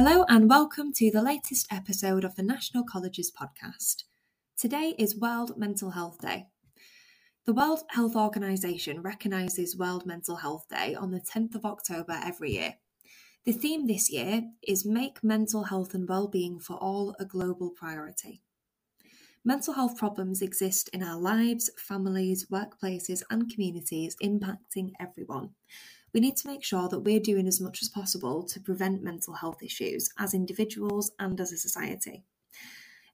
Hello, and welcome to the latest episode of the National College's podcast. Today is World Mental Health Day. The World Health Organization recognises World Mental Health Day on the 10th of October every year. The theme this year is Make Mental Health and Wellbeing for All a Global Priority. Mental health problems exist in our lives, families, workplaces, and communities, impacting everyone. We need to make sure that we're doing as much as possible to prevent mental health issues as individuals and as a society.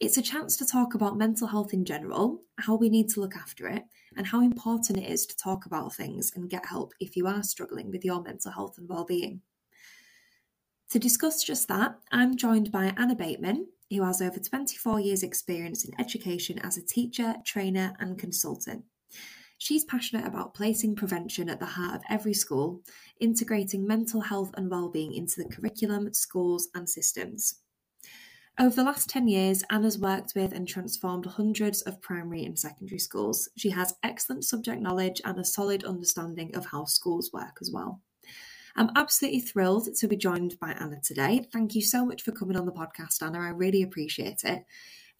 It's a chance to talk about mental health in general, how we need to look after it, and how important it is to talk about things and get help if you are struggling with your mental health and well-being. To discuss just that, I'm joined by Anna Bateman, who has over 24 years' experience in education as a teacher, trainer, and consultant. She's passionate about placing prevention at the heart of every school, integrating mental health and well-being into the curriculum, schools, and systems. Over the last 10 years, Anna's worked with and transformed hundreds of primary and secondary schools. She has excellent subject knowledge and a solid understanding of how schools work as well. I'm absolutely thrilled to be joined by Anna today. Thank you so much for coming on the podcast, Anna. I really appreciate it.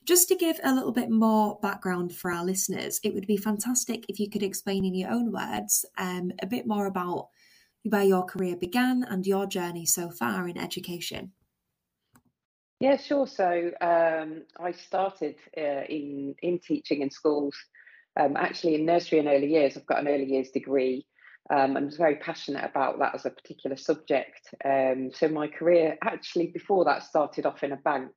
Just to give a little bit more background for our listeners, it would be fantastic if you could explain in your own words um, a bit more about where your career began and your journey so far in education. Yeah, sure. So um, I started uh, in in teaching in schools, um, actually in nursery and early years. I've got an early years degree, um, and was very passionate about that as a particular subject. Um, so my career actually before that started off in a bank.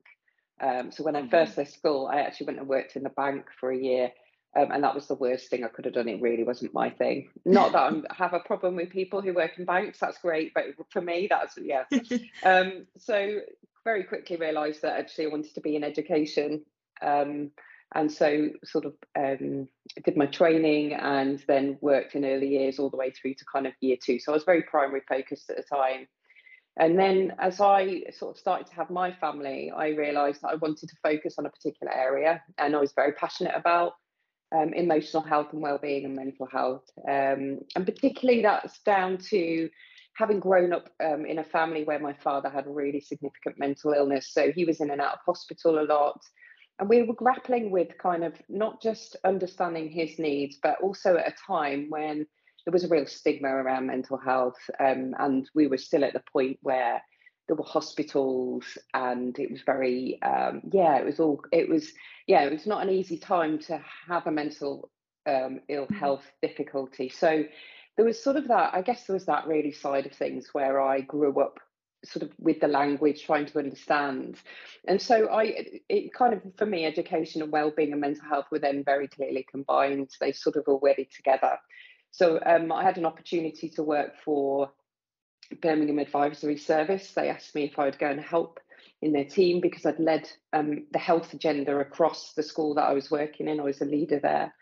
Um, so when I first left school, I actually went and worked in the bank for a year. Um, and that was the worst thing I could have done. It really wasn't my thing. Not that I have a problem with people who work in banks. That's great, but for me, that's yeah. Um, so very quickly realised that actually I wanted to be in education. Um, and so sort of um, did my training and then worked in early years all the way through to kind of year two so i was very primary focused at the time and then as i sort of started to have my family i realized that i wanted to focus on a particular area and i was very passionate about um, emotional health and well-being and mental health. Um, and particularly that's down to having grown up um, in a family where my father had really significant mental illness. So he was in and out of hospital a lot. And we were grappling with kind of not just understanding his needs, but also at a time when there was a real stigma around mental health. Um, and we were still at the point where there were hospitals and it was very, um, yeah, it was all, it was, yeah, it was not an easy time to have a mental um, ill mm. health difficulty. So there was sort of that, I guess there was that really side of things where I grew up sort of with the language trying to understand and so i it kind of for me education and well-being and mental health were then very clearly combined they sort of already together so um, i had an opportunity to work for birmingham advisory service. They asked me if i would go and help in their team because i'd led um, the health agenda across the school that i was working in. I was a leader there.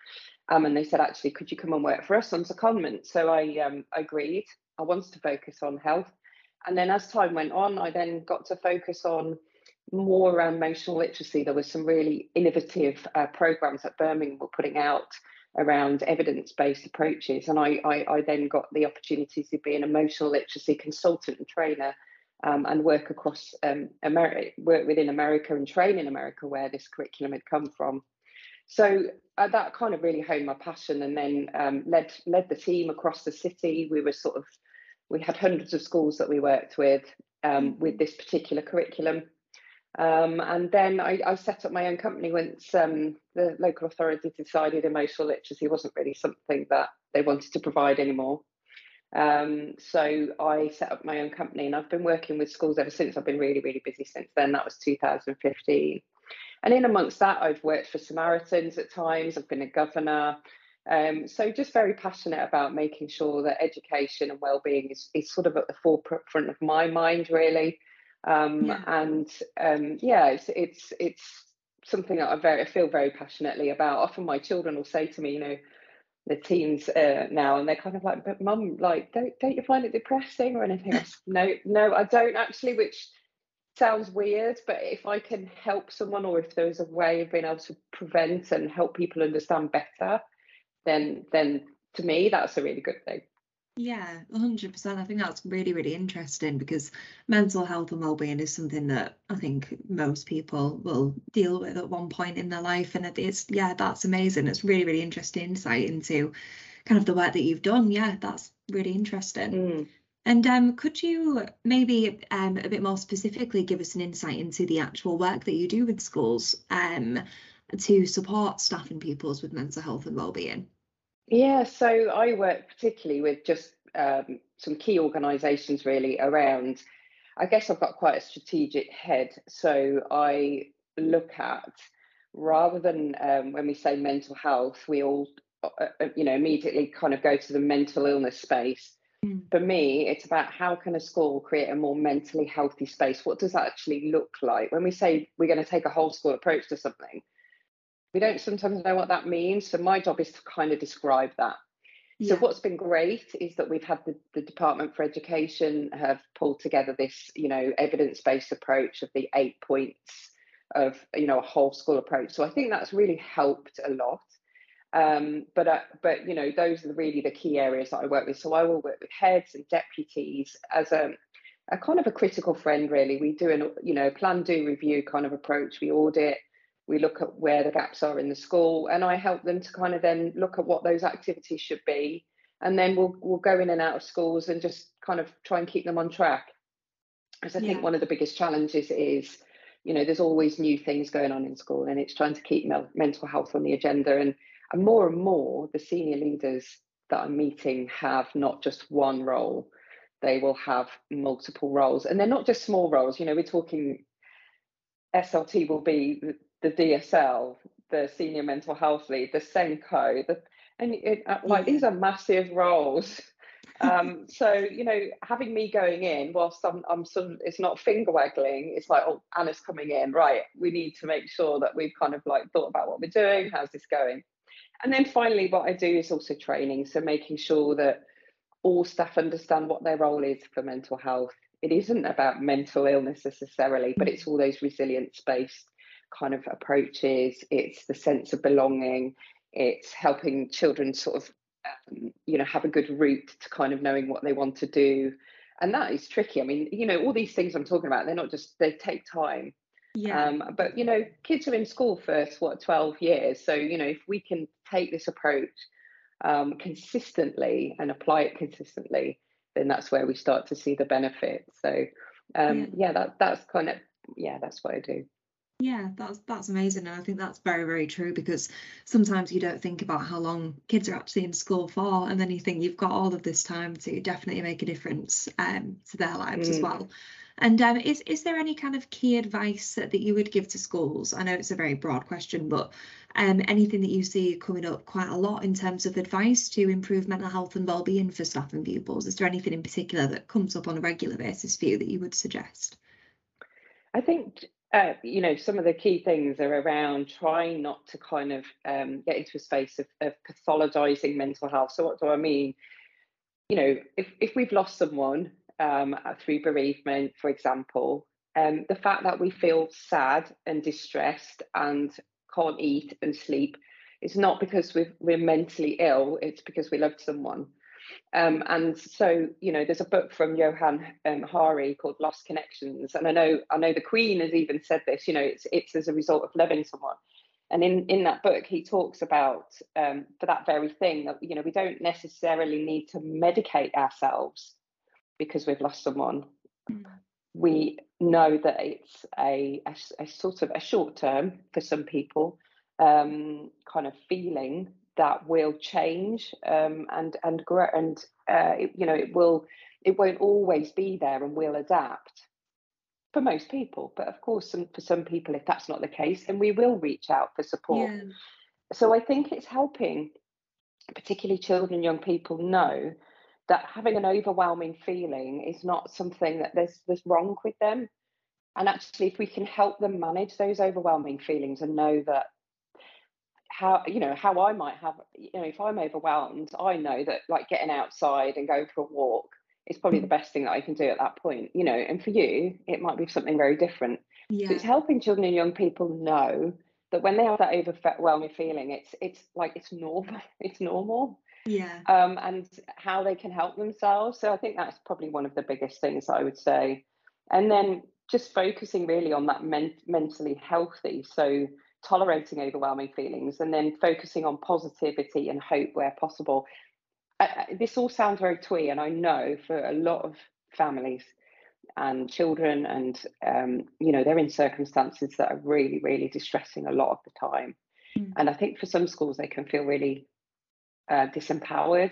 Um, and they said actually could you come and work for us on secondment? So i um, agreed. I wanted to focus on health. And then as time went on, I then got to focus on more around emotional literacy. There was some really innovative uh, programs that Birmingham were putting out around evidence-based approaches. And I, I, I, then got the opportunity to be an emotional literacy consultant and trainer um, and work across um, America, work within America and train in America where this curriculum had come from. So uh, that kind of really honed my passion and then um, led led the team across the city. We were sort of we had hundreds of schools that we worked with um, with this particular curriculum. Um, and then I, I, set up my own company once um, the local authority decided emotional literacy wasn't really something that they wanted to provide anymore. Um, so I set up my own company and I've been working with schools ever since. I've been really, really busy since then. That was 2015. And in amongst that, I've worked for Samaritans at times, I've been a governor, um, so just very passionate about making sure that education and well-being is, is sort of at the forefront of my mind, really. Um, yeah. And um, yeah, it's it's it's something that I very I feel very passionately about. Often my children will say to me, you know, the teens uh, now, and they're kind of like, "But mum, like, don't don't you find it depressing or anything?" I said, no, no, I don't actually. Which sounds weird, but if I can help someone, or if there's a way of being able to prevent and help people understand better, then then to me that's a really good thing. Yeah, 100%. I think that's really, really interesting because mental health and well-being is something that I think most people will deal with at one point in their life. And it's, yeah, that's amazing. It's really, really interesting insight into kind of the work that you've done. Yeah, that's really interesting. Mm. And um, could you maybe um, a bit more specifically give us an insight into the actual work that you do with schools um, to support staff and pupils with mental health and well-being? Yeah, so I work particularly with just um, some key organisations really around. I guess I've got quite a strategic head, so I look at rather than um, when we say mental health, we all uh, uh you know immediately kind of go to the mental illness space. Mm. For me, it's about how can a school create a more mentally healthy space? What does that actually look like? When we say we're going to take a whole school approach to something, we don't sometimes know what that means. So my job is to kind of describe that. Yeah. So what's been great is that we've had the, the Department for Education have pulled together this, you know, evidence-based approach of the eight points of, you know, a whole school approach. So I think that's really helped a lot. Um, but uh, but you know, those are really the key areas that I work with. So I will work with heads and deputies as a a kind of a critical friend, really. We do an you know plan, do, review kind of approach. We audit we look at where the gaps are in the school and i help them to kind of then look at what those activities should be. And then we'll we'll go in and out of schools and just kind of try and keep them on track. Because i yeah. think one of the biggest challenges is you know there's always new things going on in school and it's trying to keep mental health on the agenda. And and more and more the senior leaders that i'm meeting have not just one role. They will have multiple roles. And they're not just small roles. You know we're talking SLT will be the DSL, the senior mental health lead, the SENCO, the, and it, uh, like yeah. these are massive roles. um, so you know, having me going in whilst I'm, I'm sort of, it's not finger waggling. It's like, oh, Anna's coming in, right? We need to make sure that we've kind of like thought about what we're doing. How's this going? And then finally, what I do is also training. So making sure that all staff understand what their role is for mental health. It isn't about mental illness necessarily, but it's all those resilience based kind of approaches. It's the sense of belonging. It's helping children sort of, um, you know, have a good route to kind of knowing what they want to do. And that is tricky. I mean, you know, all these things I'm talking about, they're not just, they take time. Yeah. Um, but, you know, kids are in school for what, 12 years. So, you know, if we can take this approach um, consistently and apply it consistently, then that's where we start to see the benefits. So, um, yeah. yeah, that that's kind of yeah, that's what I do. Yeah, that's that's amazing, and I think that's very very true because sometimes you don't think about how long kids are actually in school for, and then you think you've got all of this time to definitely make a difference um, to their lives mm. as well. And um, is is there any kind of key advice that, that you would give to schools? I know it's a very broad question, but um, anything that you see coming up quite a lot in terms of advice to improve mental health and well-being for staff and pupils? Is there anything in particular that comes up on a regular basis for you that you would suggest? I think uh, you know, some of the key things are around trying not to kind of um, get into a space of, of pathologizing mental health. So, what do I mean? You know, if, if we've lost someone um, uh, through bereavement, for example, um, the fact that we feel sad and distressed and can't eat and sleep is not because we we're mentally ill, it's because we loved someone. Um, and so, you know, there's a book from Johann um, Hari called Lost Connections, and I know I know the Queen has even said this. You know, it's it's as a result of loving someone. And in in that book, he talks about um, for that very thing that you know we don't necessarily need to medicate ourselves because we've lost someone. Mm. We know that it's a, a, a sort of a short term for some people um, kind of feeling that will change um, and and grow and uh, it, you know it will it won't always be there and we'll adapt for most people. But of course some, for some people if that's not the case then we will reach out for support. Yeah. so i think it's helping particularly children and young people know that having an overwhelming feeling is not something that there's there's wrong with them. And actually if we can help them manage those overwhelming feelings and know that how you know how I might have you know if I'm overwhelmed, I know that like getting outside and going for a walk is probably the mm. best thing that I can do at that point. You know, and for you, it might be something very different. Yeah. So it's helping children and young people know that when they have that overwhelming feeling, it's it's like it's normal. It's normal. yeah um, and how they can help themselves so i think that's probably one of the biggest things i would say and then just focusing really on that men- mentally healthy so tolerating overwhelming feelings and then focusing on positivity and hope where possible. This all sounds very twee and i know for a lot of families and children and um, you know they're in circumstances that are really really distressing a lot of the time. Mm. and i think for some schools they can feel really uh, disempowered.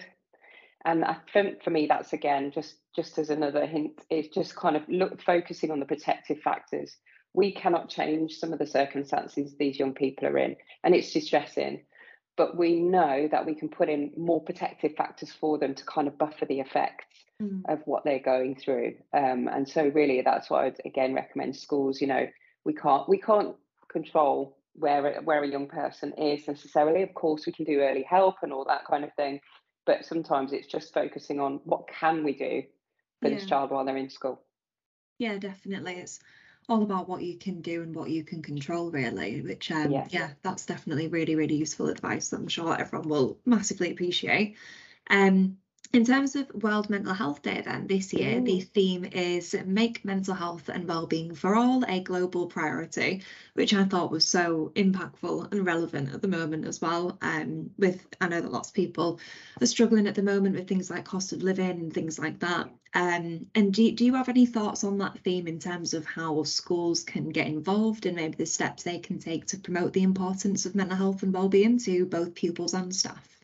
And I think for me that's again just just as another hint is just kind of look focusing on the protective factors we cannot change some of the circumstances these young people are in and it's distressing but we know that we can put in more protective factors for them to kind of buffer the effects mm. of what they're going through. Um, and so really that's what I'd again recommend schools, you know, we can't we can't control where where a young person is necessarily. Of course we can do early help and all that kind of thing. But sometimes it's just focusing on what can we do for yeah. this child while they're in school. Yeah, definitely. It's all about what you can do and what you can control really which um yes. yeah that's definitely really really useful advice that i'm sure everyone will massively appreciate um in terms of World Mental Health Day, then this year, Ooh. the theme is Make Mental Health and Wellbeing for All a Global Priority, which I thought was so impactful and relevant at the moment as well. Um, with I know that lots of people are struggling at the moment with things like cost of living and things like that. Um, and do, do you have any thoughts on that theme in terms of how schools can get involved and maybe the steps they can take to promote the importance of mental health and wellbeing to both pupils and staff?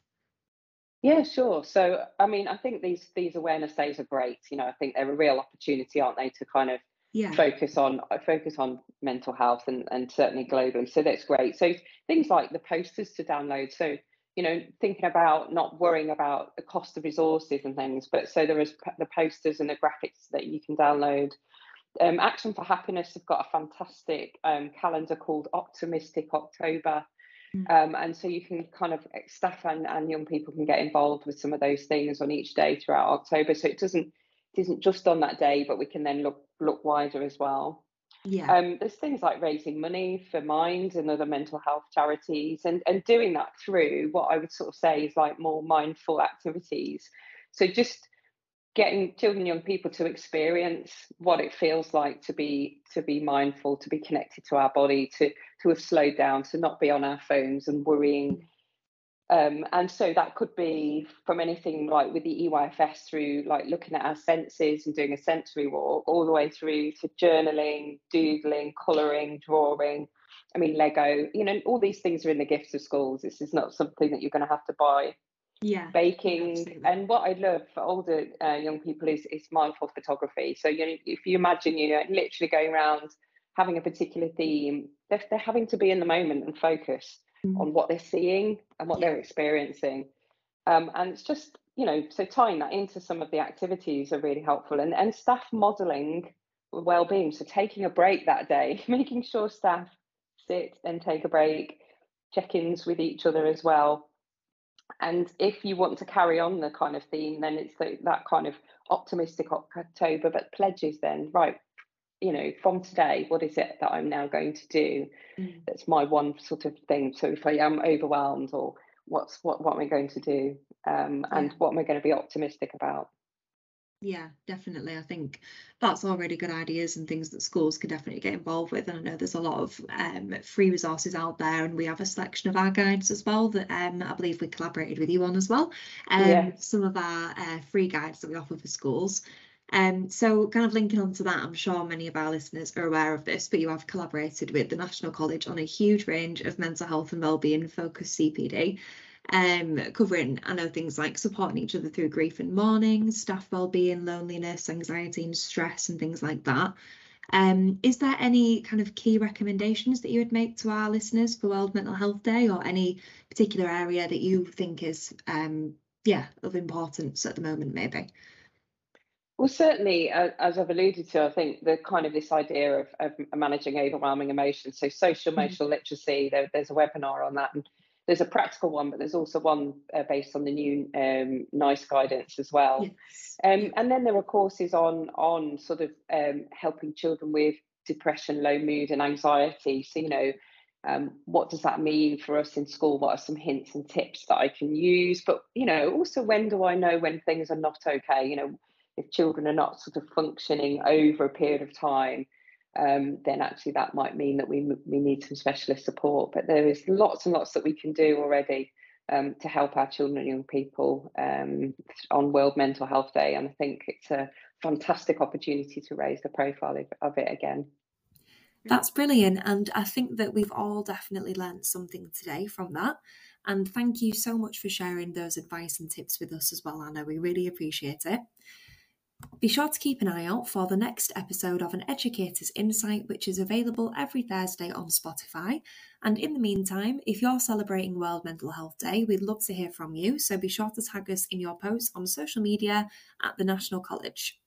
Yeah, sure. So, I mean, I think these these awareness days are great. You know, I think they're a real opportunity, aren't they, to kind of yeah. focus on uh, focus on mental health and and certainly globally. So that's great. So things like the posters to download. So you know, thinking about not worrying about the cost of resources and things, but so there is the posters and the graphics that you can download. Um, Action for Happiness have got a fantastic um, calendar called Optimistic October. Um, and so you can kind of eh, staff and, and young people can get involved with some of those things on each day throughout October. So it doesn't it isn't just on that day, but we can then look look wider as well. Yeah. Um, there's things like raising money for Mind and other mental health charities, and and doing that through what I would sort of say is like more mindful activities. So just getting children young people to experience what it feels like to be to be mindful to be connected to our body to to have slowed down to not be on our phones and worrying um, and so that could be from anything like with the EYFS through like looking at our senses and doing a sensory walk all the way through to journaling, doodling, colouring, drawing. I mean, Lego, you know, all these things are in the gifts of schools. This is not something that you're going to have to buy yeah baking absolutely. and what i love for older uh, young people is is mindful photography so you know if you imagine you know literally going around having a particular theme they're, they're having to be in the moment and focus mm. on what they're seeing and what yeah. they're experiencing um, and it's just you know so tying that into some of the activities are really helpful and and staff modeling well-being so taking a break that day making sure staff sit and take a break check-ins with each other as well and if you want to carry on the kind of theme, then it's the, that kind of optimistic October, but pledges then, right, you know, from today, what is it that I'm now going to do? Mm. That's my one sort of thing. So if I am overwhelmed or what's what what am I going to do? Um, and yeah. what am I going to be optimistic about? Yeah, definitely. I think that's all really good ideas and things that schools can definitely get involved with. And I know there's a lot of um, free resources out there, and we have a selection of our guides as well that um, I believe we collaborated with you on as well. Um, yeah. Some of our uh, free guides that we offer for schools. Um, so, kind of linking on to that, I'm sure many of our listeners are aware of this, but you have collaborated with the National College on a huge range of mental health and wellbeing focused CPD um, covering, I know, things like supporting each other through grief and mourning, staff well-being, loneliness, anxiety and stress and things like that. Um, is there any kind of key recommendations that you would make to our listeners for World Mental Health Day or any particular area that you think is, um, yeah, of importance at the moment, maybe? Well, certainly, uh, as I've alluded to, I think the kind of this idea of, of managing overwhelming emotions. So, social mm. emotional mm-hmm. literacy. There, there's a webinar on that, and there's a practical one, but there's also one uh, based on the new um, NICE guidance as well. Yes. Um, and then there are courses on on sort of um, helping children with depression, low mood, and anxiety. So you know, um, what does that mean for us in school? What are some hints and tips that I can use? But you know, also when do I know when things are not okay? You know, if children are not sort of functioning over a period of time, um, then actually that might mean that we we need some specialist support. But there is lots and lots that we can do already um, to help our children and young people um, on World Mental Health Day, and I think it's a fantastic opportunity to raise the profile of, of it again. That's brilliant. And I think that we've all definitely learned something today from that. And thank you so much for sharing those advice and tips with us as well, Anna. We really appreciate it. Be sure to keep an eye out for the next episode of An Educator's Insight, which is available every Thursday on Spotify. And in the meantime, if you're celebrating World Mental Health Day, we'd love to hear from you. So be sure to tag us in your posts on social media at the National College.